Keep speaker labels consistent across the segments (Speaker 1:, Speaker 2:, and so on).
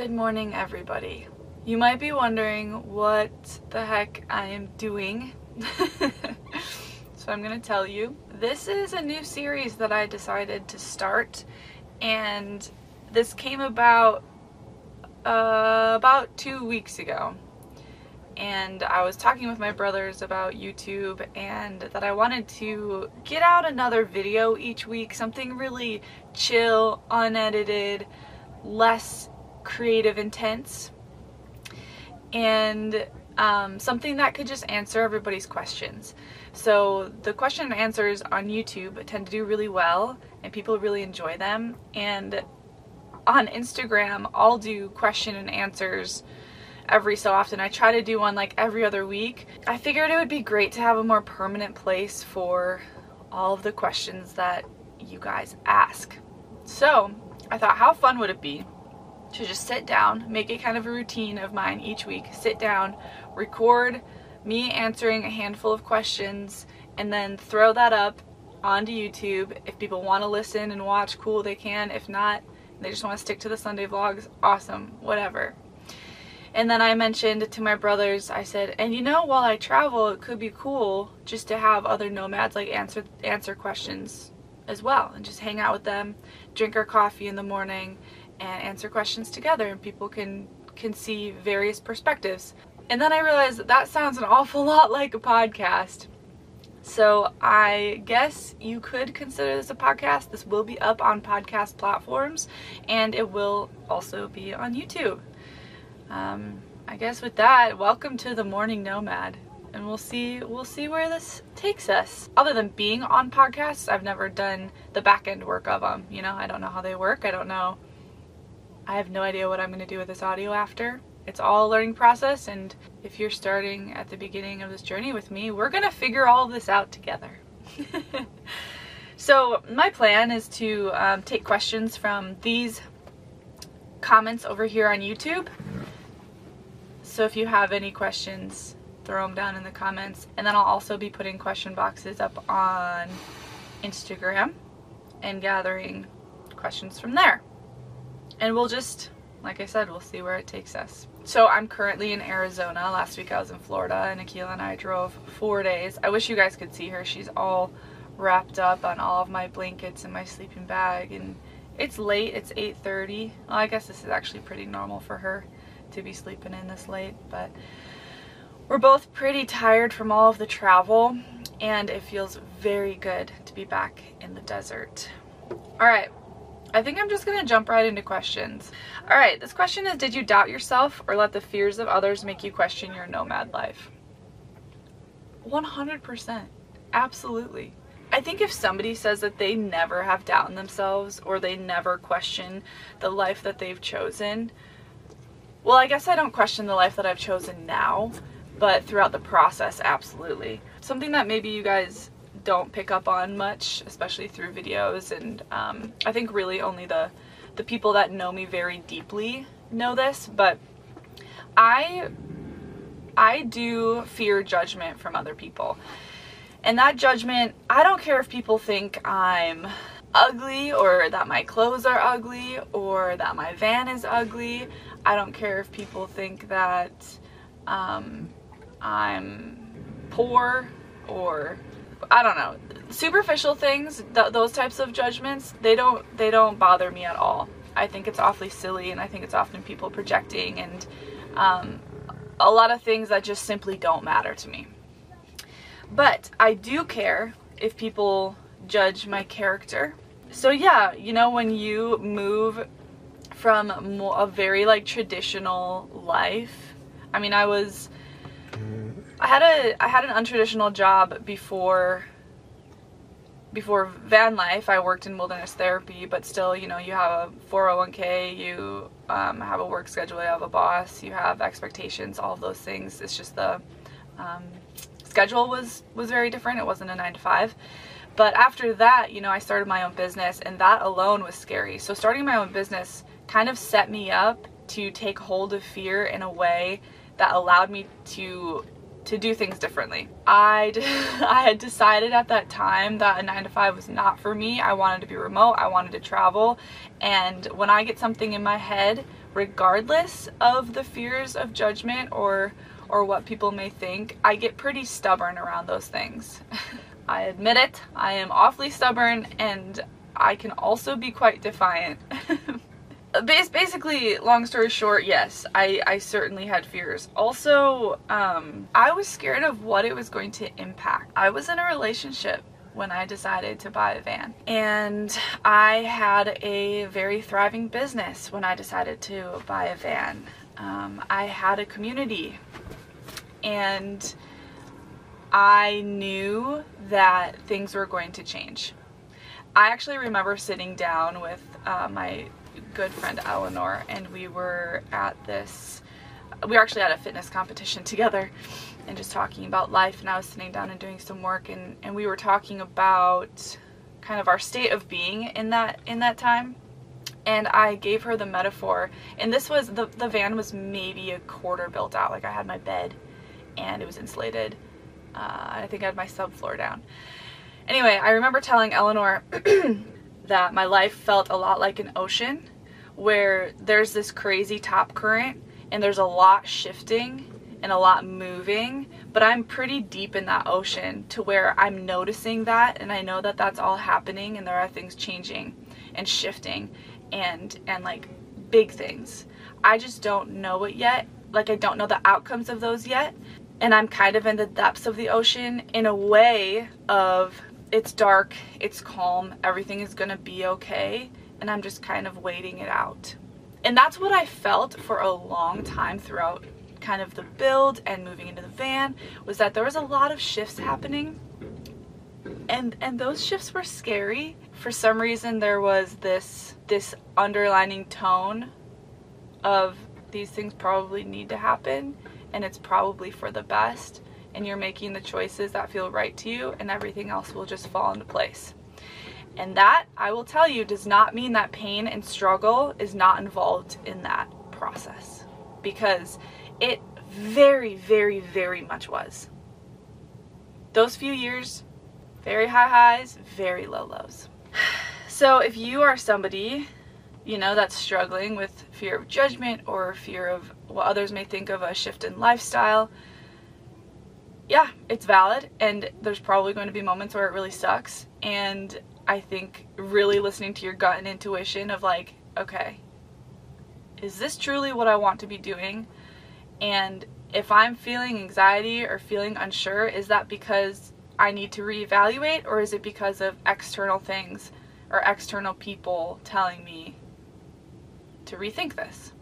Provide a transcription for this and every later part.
Speaker 1: Good morning, everybody. You might be wondering what the heck I am doing. so I'm going to tell you. This is a new series that I decided to start, and this came about uh, about two weeks ago. And I was talking with my brothers about YouTube and that I wanted to get out another video each week, something really chill, unedited, less creative intense and um, something that could just answer everybody's questions. So the question and answers on YouTube tend to do really well and people really enjoy them. And on Instagram, I'll do question and answers every so often. I try to do one like every other week. I figured it would be great to have a more permanent place for all of the questions that you guys ask. So I thought, how fun would it be to just sit down, make it kind of a routine of mine each week, sit down, record me answering a handful of questions, and then throw that up onto YouTube. If people want to listen and watch, cool, they can. If not, they just want to stick to the Sunday vlogs, awesome, whatever. And then I mentioned to my brothers, I said, and you know, while I travel, it could be cool just to have other nomads like answer answer questions as well and just hang out with them, drink our coffee in the morning, and answer questions together and people can can see various perspectives. And then I realized that, that sounds an awful lot like a podcast. So I guess you could consider this a podcast. This will be up on podcast platforms and it will also be on YouTube. Um, I guess with that, welcome to the Morning Nomad. And we'll see we'll see where this takes us. Other than being on podcasts, I've never done the back end work of them. You know, I don't know how they work. I don't know I have no idea what I'm going to do with this audio after. It's all a learning process, and if you're starting at the beginning of this journey with me, we're going to figure all this out together. so, my plan is to um, take questions from these comments over here on YouTube. So, if you have any questions, throw them down in the comments. And then I'll also be putting question boxes up on Instagram and gathering questions from there and we'll just, like I said, we'll see where it takes us. So I'm currently in Arizona. Last week I was in Florida and Akila and I drove four days. I wish you guys could see her. She's all wrapped up on all of my blankets and my sleeping bag and it's late. It's 8.30. Well, I guess this is actually pretty normal for her to be sleeping in this late, but we're both pretty tired from all of the travel and it feels very good to be back in the desert. All right, I think I'm just gonna jump right into questions. All right, this question is, did you doubt yourself or let the fears of others make you question your nomad life? 100%, absolutely. I think if somebody says that they never have doubt in themselves or they never question the life that they've chosen, well, I guess I don't question the life that I've chosen now, but throughout the process, absolutely. Something that maybe you guys don't pick up on much, especially through videos. And um, I think really only the the people that know me very deeply know this. But I I do fear judgment from other people. And that judgment, I don't care if people think I'm ugly or that my clothes are ugly or that my van is ugly. I don't care if people think that um, I'm poor or I don't know. Superficial things, th- those types of judgments, they don't they don't bother me at all. I think it's awfully silly, and I think it's often people projecting and um, a lot of things that just simply don't matter to me. But I do care if people judge my character. So yeah, you know when you move from a very like traditional life. I mean, I was I had a I had an untraditional job before before van life. I worked in wilderness therapy, but still, you know, you have a 401k, you um, have a work schedule, you have a boss, you have expectations, all of those things. It's just the um, schedule was was very different. It wasn't a nine to five. But after that, you know, I started my own business, and that alone was scary. So starting my own business kind of set me up to take hold of fear in a way that allowed me to to do things differently. I, I had decided at that time that a 9 to 5 was not for me. I wanted to be remote, I wanted to travel, and when I get something in my head, regardless of the fears of judgment or or what people may think, I get pretty stubborn around those things. I admit it, I am awfully stubborn and I can also be quite defiant. basically, long story short, yes, I, I certainly had fears. Also, um, I was scared of what it was going to impact. I was in a relationship when I decided to buy a van. And I had a very thriving business when I decided to buy a van. Um, I had a community and I knew that things were going to change. I actually remember sitting down with uh, my good friend Eleanor, and we were at this. We were actually at a fitness competition together, and just talking about life. And I was sitting down and doing some work, and and we were talking about kind of our state of being in that in that time. And I gave her the metaphor, and this was the the van was maybe a quarter built out. Like I had my bed, and it was insulated. Uh, I think I had my subfloor down. Anyway, I remember telling Eleanor that my life felt a lot like an ocean where there's this crazy top current and there's a lot shifting and a lot moving, but I'm pretty deep in that ocean to where I'm noticing that and I know that that's all happening and there are things changing and shifting and and like big things. I just don't know it yet. Like I don't know the outcomes of those yet. And I'm kind of in the depths of the ocean in a way of it's dark, it's calm, everything is gonna be okay, and I'm just kind of waiting it out. And that's what I felt for a long time throughout kind of the build and moving into the van was that there was a lot of shifts happening. And and those shifts were scary. For some reason there was this this underlining tone of these things probably need to happen and it's probably for the best and you're making the choices that feel right to you and everything else will just fall into place. And that, I will tell you, does not mean that pain and struggle is not involved in that process because it very, very, very much was. Those few years, very high highs, very low lows. So if you are somebody, you know, that's struggling with fear of judgment or fear of what others may think of a shift in lifestyle, yeah, it's valid and there's probably going to be moments where it really sucks. And I think really listening to your gut and intuition of like, okay, is this truly what I want to be doing? And if I'm feeling anxiety or feeling unsure, is that because I need to reevaluate or is it because of external things or external people telling me to rethink this?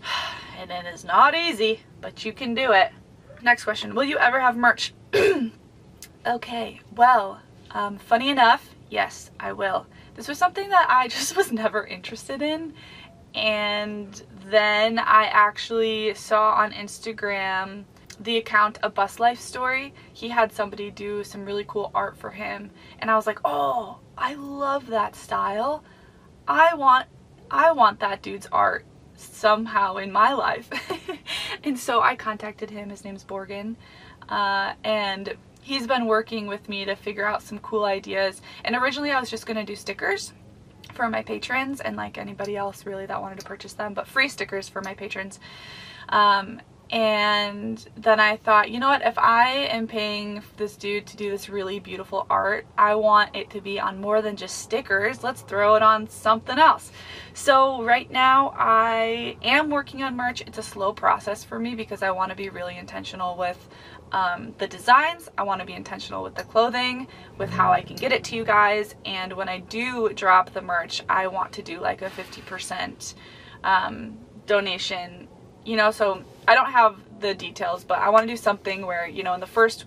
Speaker 1: And it is not easy, but you can do it. Next question. Will you ever have merch? okay, well, um, funny enough, yes, I will. This was something that I just was never interested in. And then I actually saw on Instagram the account A Bus Life Story. He had somebody do some really cool art for him. And I was like, oh, I love that style. I want I want that dude's art somehow in my life. and so I contacted him. His name's Borgen. Uh, and he's been working with me to figure out some cool ideas. And originally I was just going to do stickers for my patrons and like anybody else really that wanted to purchase them, but free stickers for my patrons. Um, and then I thought, you know what, if I am paying this dude to do this really beautiful art, I want it to be on more than just stickers. Let's throw it on something else. So right now I am working on merch. It's a slow process for me because I want to be really intentional with um, the designs. I want to be intentional with the clothing, with how I can get it to you guys. And when I do drop the merch, I want to do like a 50% um, donation you know, so I don't have the details, but I want to do something where, you know, in the first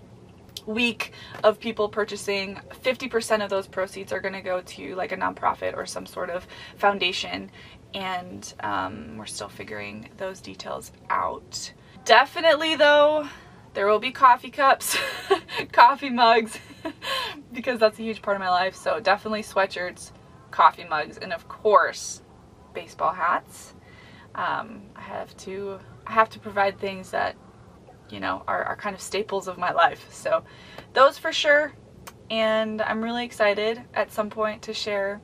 Speaker 1: week of people purchasing, 50% of those proceeds are going to go to like a nonprofit or some sort of foundation. And um, we're still figuring those details out. Definitely, though, there will be coffee cups, coffee mugs, because that's a huge part of my life. So, definitely sweatshirts, coffee mugs, and of course, baseball hats um, I have to I have to provide things that you know, are, are kind of staples of my life. So those for sure. And I'm really excited at some point to share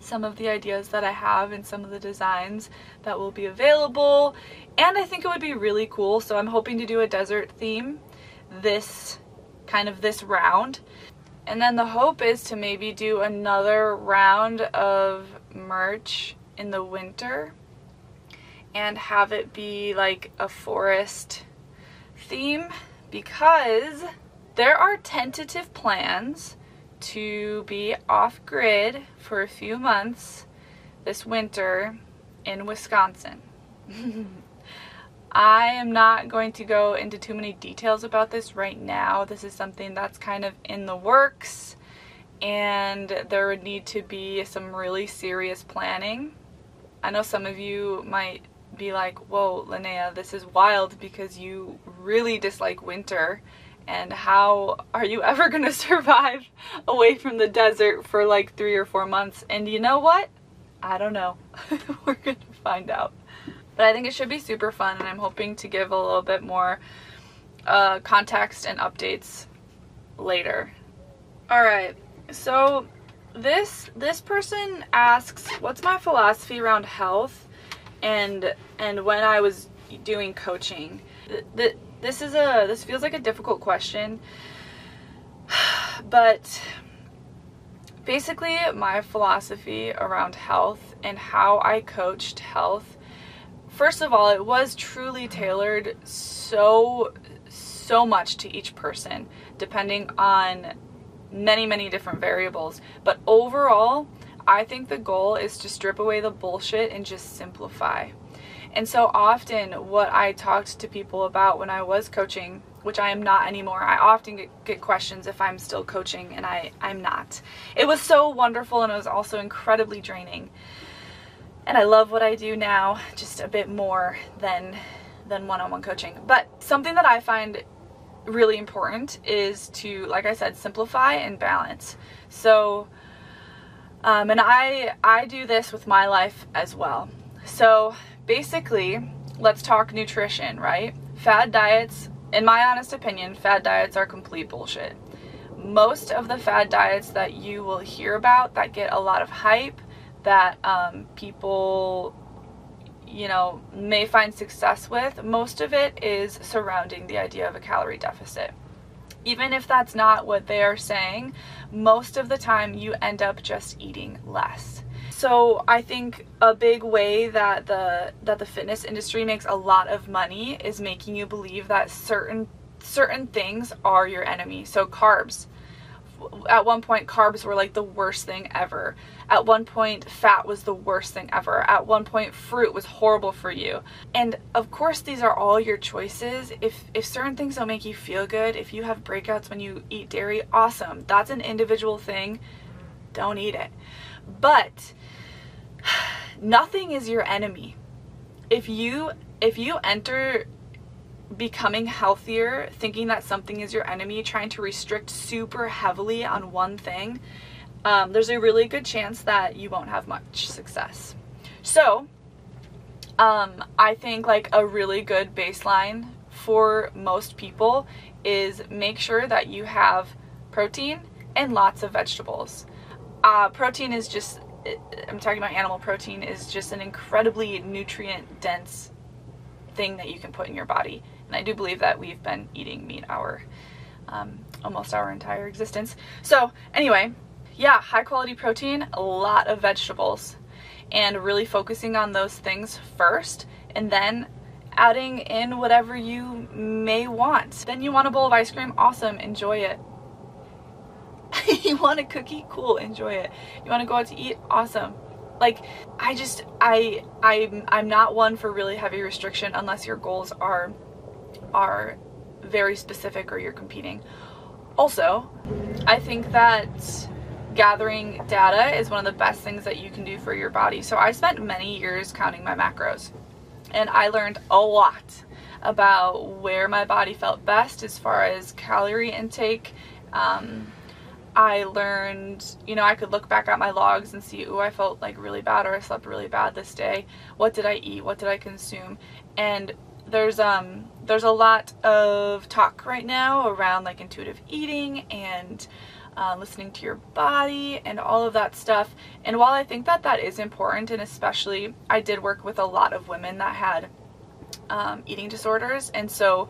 Speaker 1: some of the ideas that I have and some of the designs that will be available. And I think it would be really cool. So I'm hoping to do a desert theme this kind of this round. And then the hope is to maybe do another round of merch in the winter and have it be like a forest theme because there are tentative plans to be off grid for a few months this winter in Wisconsin. I am not going to go into too many details about this right now. This is something that's kind of in the works and there would need to be some really serious planning. I know some of you might be like, whoa, Linnea, this is wild because you really dislike winter and how are you ever going to survive away from the desert for like three or four months? And you know what? I don't know. We're going to find out. But I think it should be super fun and I'm hoping to give a little bit more uh, context and updates later. Alright, so this this person asks, what's my philosophy around health and and when I was doing coaching? The, this is a this feels like a difficult question but basically my philosophy around health and how I coached health first of all, it was truly tailored so, so much to each person, depending on many, many different variables. But overall, I think the goal is to strip away the bullshit and just simplify. And so often, what I talked to people about when I was coaching, which I am not anymore, I often get, questions if I'm still coaching, and I, I'm not. It was so wonderful and it was also incredibly draining and I love what I do now just a bit more than than one-on-one coaching. But something that I find really important is to like I said simplify and balance. So um, and I I do this with my life as well. So basically, let's talk nutrition, right? Fad diets, in my honest opinion, fad diets are complete bullshit. Most of the fad diets that you will hear about that get a lot of hype that um, people you know may find success with most of it is surrounding the idea of a calorie deficit even if that's not what they are saying most of the time you end up just eating less. So i think a big way that the that the fitness industry makes a lot of money is making you believe that certain certain things are your enemy. So carbs at one point carbs were like the worst thing ever. At one point fat was the worst thing ever. At one point fruit was horrible for you. And of course these are all your choices. If if certain things don't make you feel good, if you have breakouts when you eat dairy, awesome. That's an individual thing. Don't eat it. But nothing is your enemy. If you if you enter becoming healthier, thinking that something is your enemy, trying to restrict super heavily on one thing, um, there's a really good chance that you won't have much success. So, um, I think like a really good baseline for most people is make sure that you have protein and lots of vegetables. Uh, protein is just, I'm talking about animal protein, is just an incredibly nutrient dense thing that you can put in your body. And I do believe that we've been eating meat our um, almost our entire existence. So anyway, yeah, high quality protein, a lot of vegetables, and really focusing on those things first, and then adding in whatever you may want. Then you want a bowl of ice cream, awesome, enjoy it. you want a cookie, cool, enjoy it. You want to go out to eat, awesome. Like I just I I I'm not one for really heavy restriction unless your goals are are very specific or you're competing. Also, I think that gathering data is one of the best things that you can do for your body. So I spent many years counting my macros and I learned a lot about where my body felt best as far as calorie intake. Um, I learned, you know, I could look back at my logs and see, oh, I felt like really bad or I slept really bad this day. What did I eat? What did I consume? And there's um there's a lot of talk right now around like intuitive eating and uh, listening to your body and all of that stuff. And while I think that that is important, and especially I did work with a lot of women that had um, eating disorders, and so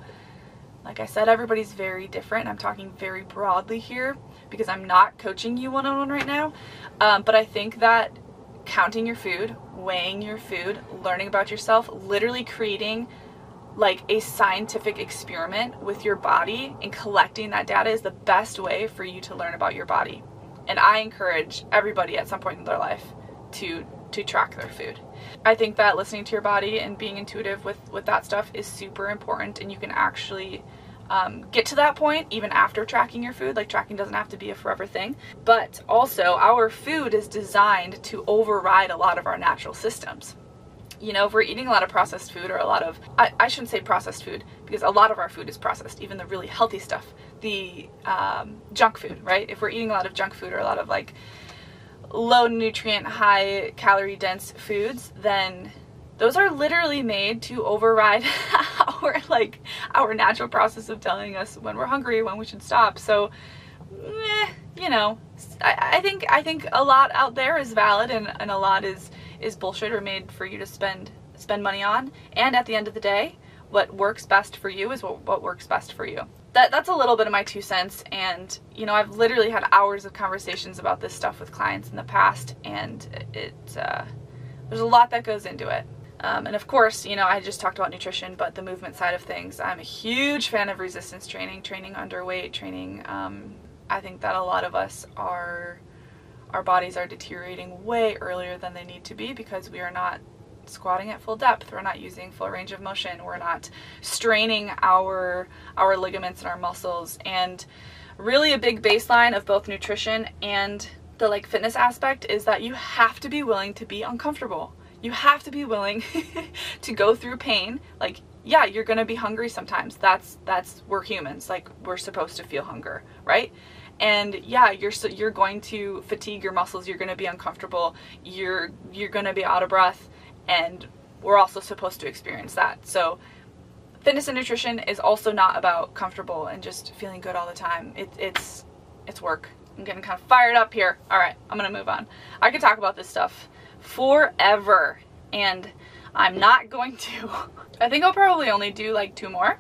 Speaker 1: like I said, everybody's very different. I'm talking very broadly here because I'm not coaching you one on one right now. Um, but I think that counting your food, weighing your food, learning about yourself, literally creating like a scientific experiment with your body and collecting that data is the best way for you to learn about your body. And I encourage everybody at some point in their life to to track their food. I think that listening to your body and being intuitive with with that stuff is super important and you can actually um, get to that point even after tracking your food. Like tracking doesn't have to be a forever thing. But also, our food is designed to override a lot of our natural systems. You know, if we're eating a lot of processed food or a lot of, I, I shouldn't say processed food because a lot of our food is processed, even the really healthy stuff, the um, junk food, right? If we're eating a lot of junk food or a lot of like low nutrient, high calorie dense foods, then those are literally made to override our like our natural process of telling us when we're hungry when we should stop so you know I, I, think i think a lot out there is valid and, and a lot is is bullshit or made for you to spend spend money on. And at the end of the day what works best for you is what, what works best for you. That that's a little bit of my two cents. And you know i've literally had hours of conversations about this stuff with clients in the past. And it uh, there's a lot that goes into it. Um, and of course, you know, I just talked about nutrition, but the movement side of things, I'm a huge fan of resistance training, training underweight, training. Um, I think that a lot of us are, our bodies are deteriorating way earlier than they need to be because we are not squatting at full depth. We're not using full range of motion. We're not straining our our ligaments and our muscles. And really a big baseline of both nutrition and the like fitness aspect is that you have to be willing to be uncomfortable you have to be willing to go through pain. Like, yeah, you're to be hungry sometimes. That's that's we're humans. Like we're supposed to feel hunger, right? And yeah, you're so, you're going to fatigue your muscles. You're going to be uncomfortable. You're you're going to be out of breath and we're also supposed to experience that. So fitness and nutrition is also not about comfortable and just feeling good all the time. It, it's it's work. I'm getting kind of fired up here. All right, I'm gonna move on. I could talk about this stuff forever and I'm not going to. I think I'll probably only do like two more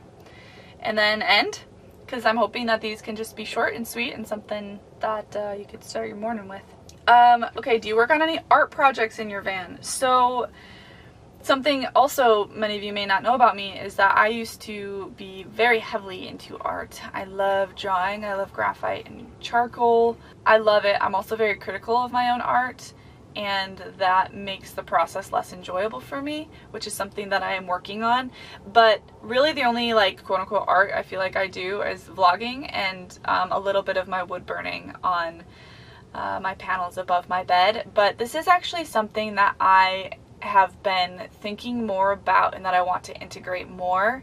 Speaker 1: and then end because I'm hoping that these can just be short and sweet and something that uh, you could start your morning with. Um, okay, do you work on any art projects in your van? So something also many of you may not know about me is that I used to be very heavily into art. I love drawing, I love graphite and charcoal. I love it. I'm also very critical of my own art and that makes the process less enjoyable for me, which is something that I am working on. But really the only like quote unquote art I feel like I do is vlogging and um, a little bit of my wood burning on uh, my panels above my bed. But this is actually something that I have been thinking more about and that I want to integrate more.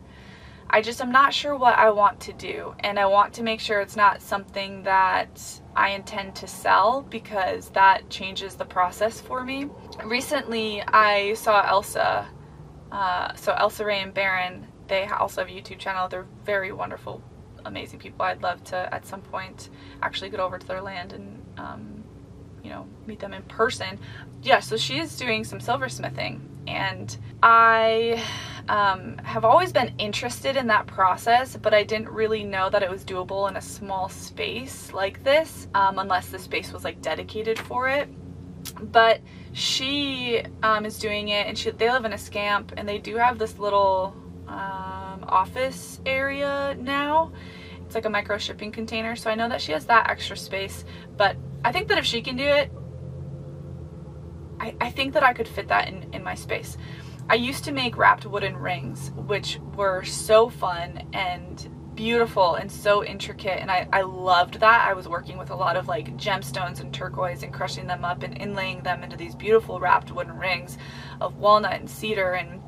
Speaker 1: I just am not sure what I want to do and I want to make sure it's not something that I intend to sell because that changes the process for me. Recently I saw Elsa, uh, so Elsa Ray and Baron, they also have a YouTube channel. They're very wonderful, amazing people. I'd love to at some point actually get over to their land and um, you know meet them in person. Yeah, so she is doing some silversmithing and I um, have always been interested in that process, but I didn't really know that it was doable in a small space like this, um, unless the space was like dedicated for it. But she um, is doing it, and she, they live in a scamp, and they do have this little um, office area now. It's like a micro shipping container, so I know that she has that extra space. But I think that if she can do it, I, I think that I could fit that in, in my space. I used to make wrapped wooden rings, which were so fun and beautiful and so intricate and I, I loved that. I was working with a lot of like gemstones and turquoise and crushing them up and inlaying them into these beautiful wrapped wooden rings of walnut and cedar and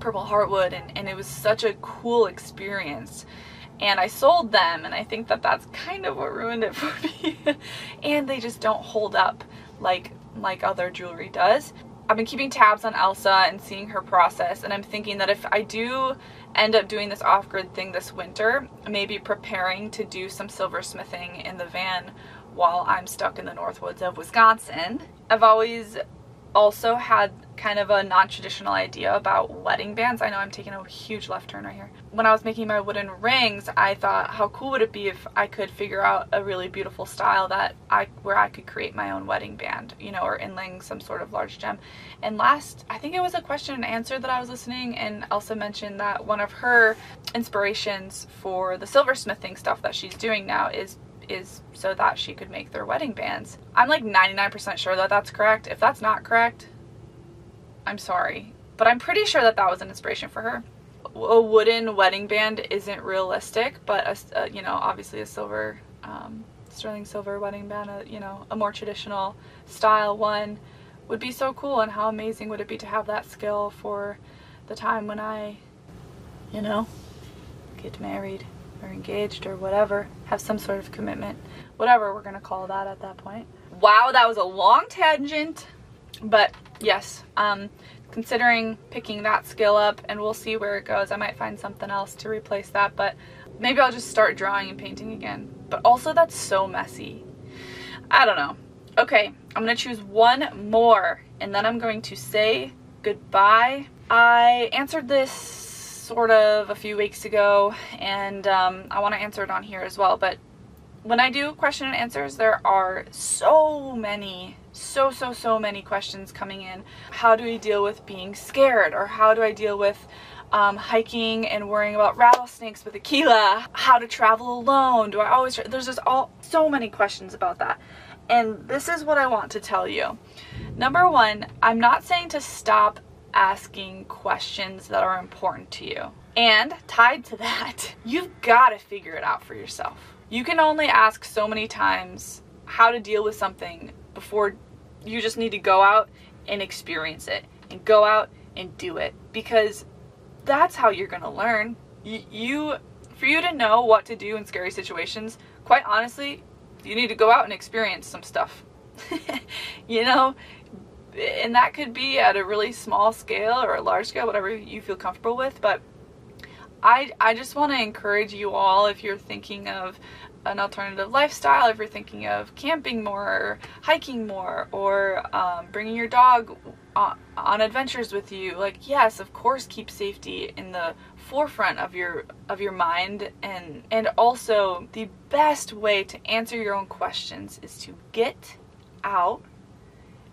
Speaker 1: purple heartwood and, and it was such a cool experience. And I sold them and I think that that's kind of what ruined it for me. And they just don't hold up like like other jewelry does I've been keeping tabs on Elsa and seeing her process and I'm thinking that if I do end up doing this off-grid thing this winter, maybe preparing to do some silversmithing in the van while I'm stuck in the Northwoods of Wisconsin. I've always also had kind of a non-traditional idea about wedding bands. I know I'm taking a huge left turn right here. When I was making my wooden rings, I thought how cool would it be if I could figure out a really beautiful style that I where I could create my own wedding band, you know, or inlaying some sort of large gem. And last, I think it was a question and answer that I was listening and Elsa mentioned that one of her inspirations for the silversmithing stuff that she's doing now is is so that she could make their wedding bands. I'm like 99% sure that that's correct. If that's not correct, I'm sorry. But I'm pretty sure that that was an inspiration for her. A wooden wedding band isn't realistic, but a, a, you know, obviously a silver, um, sterling silver wedding band, a, you know, a more traditional style one would be so cool. And how amazing would it be to have that skill for the time when I, you know, get married or engaged or whatever, have some sort of commitment, whatever we're to call that at that point. Wow, that was a long tangent, but yes, um, considering picking that skill up and we'll see where it goes. I might find something else to replace that, but maybe I'll just start drawing and painting again. But also that's so messy. I don't know. Okay, I'm to choose one more and then I'm going to say goodbye. I answered this sort of a few weeks ago and um, I want to answer it on here as well, but when I do question and answers, there are so many, so, so, so many questions coming in. How do we deal with being scared? Or how do I deal with um, hiking and worrying about rattlesnakes with Akila? How to travel alone? Do I always, there's just all, so many questions about that. And this is what I want to tell you. Number one, I'm not saying to stop asking questions that are important to you. And tied to that, you've got to figure it out for yourself. You can only ask so many times how to deal with something before you just need to go out and experience it and go out and do it because that's how you're going to learn. You, you, for you to know what to do in scary situations, quite honestly, you need to go out and experience some stuff. you know, and that could be at a really small scale or a large scale, whatever you feel comfortable with, but I, I just want to encourage you all if you're thinking of an alternative lifestyle, if you're thinking of camping more, or hiking more, or um, bringing your dog on, on adventures with you, like yes, of course, keep safety in the forefront of your of your mind, and and also the best way to answer your own questions is to get out,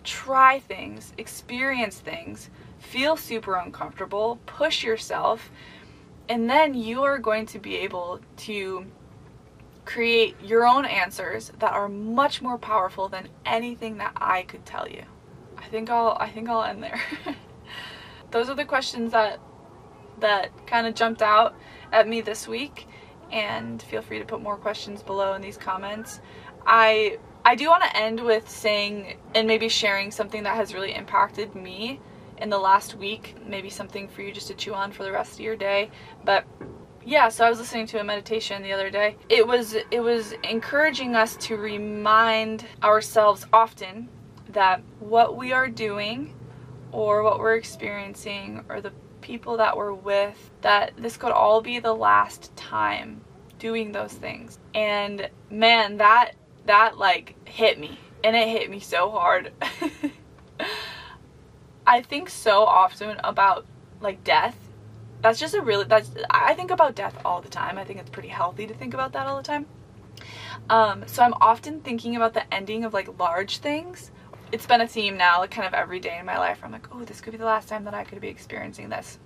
Speaker 1: try things, experience things, feel super uncomfortable, push yourself and then you are going to be able to create your own answers that are much more powerful than anything that I could tell you. I think I'll I think I'll end there. Those are the questions that that kind of jumped out at me this week and feel free to put more questions below in these comments. I I do want to end with saying and maybe sharing something that has really impacted me in the last week. Maybe something for you just to chew on for the rest of your day. But yeah, so I was listening to a meditation the other day. It was it was encouraging us to remind ourselves often that what we are doing or what we're experiencing or the people that we're with that this could all be the last time doing those things. And man, that that like hit me and it hit me so hard. I think so often about like death. That's just a really that's I think about death all the time. I think it's pretty healthy to think about that all the time. Um, so I'm often thinking about the ending of like large things. It's been a theme now, like kind of every day in my life. I'm like, oh, this could be the last time that I could be experiencing this.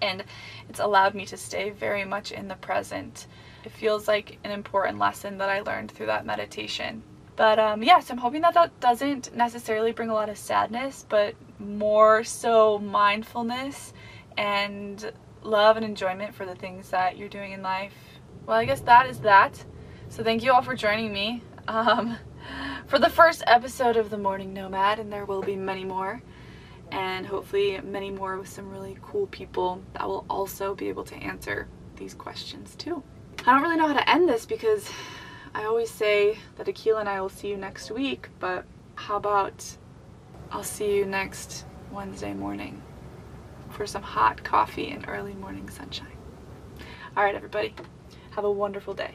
Speaker 1: And it's allowed me to stay very much in the present. It feels like an important lesson that I learned through that meditation. But um, yeah, so I'm hoping that that doesn't necessarily bring a lot of sadness, but more so mindfulness and love and enjoyment for the things that you're doing in life. Well, I guess that is that. So thank you all for joining me um, for the first episode of The Morning Nomad, and there will be many more. And hopefully, many more with some really cool people that will also be able to answer these questions too. I don't really know how to end this because I always say that Akila and I will see you next week, but how about I'll see you next Wednesday morning for some hot coffee and early morning sunshine. All right, everybody, have a wonderful day.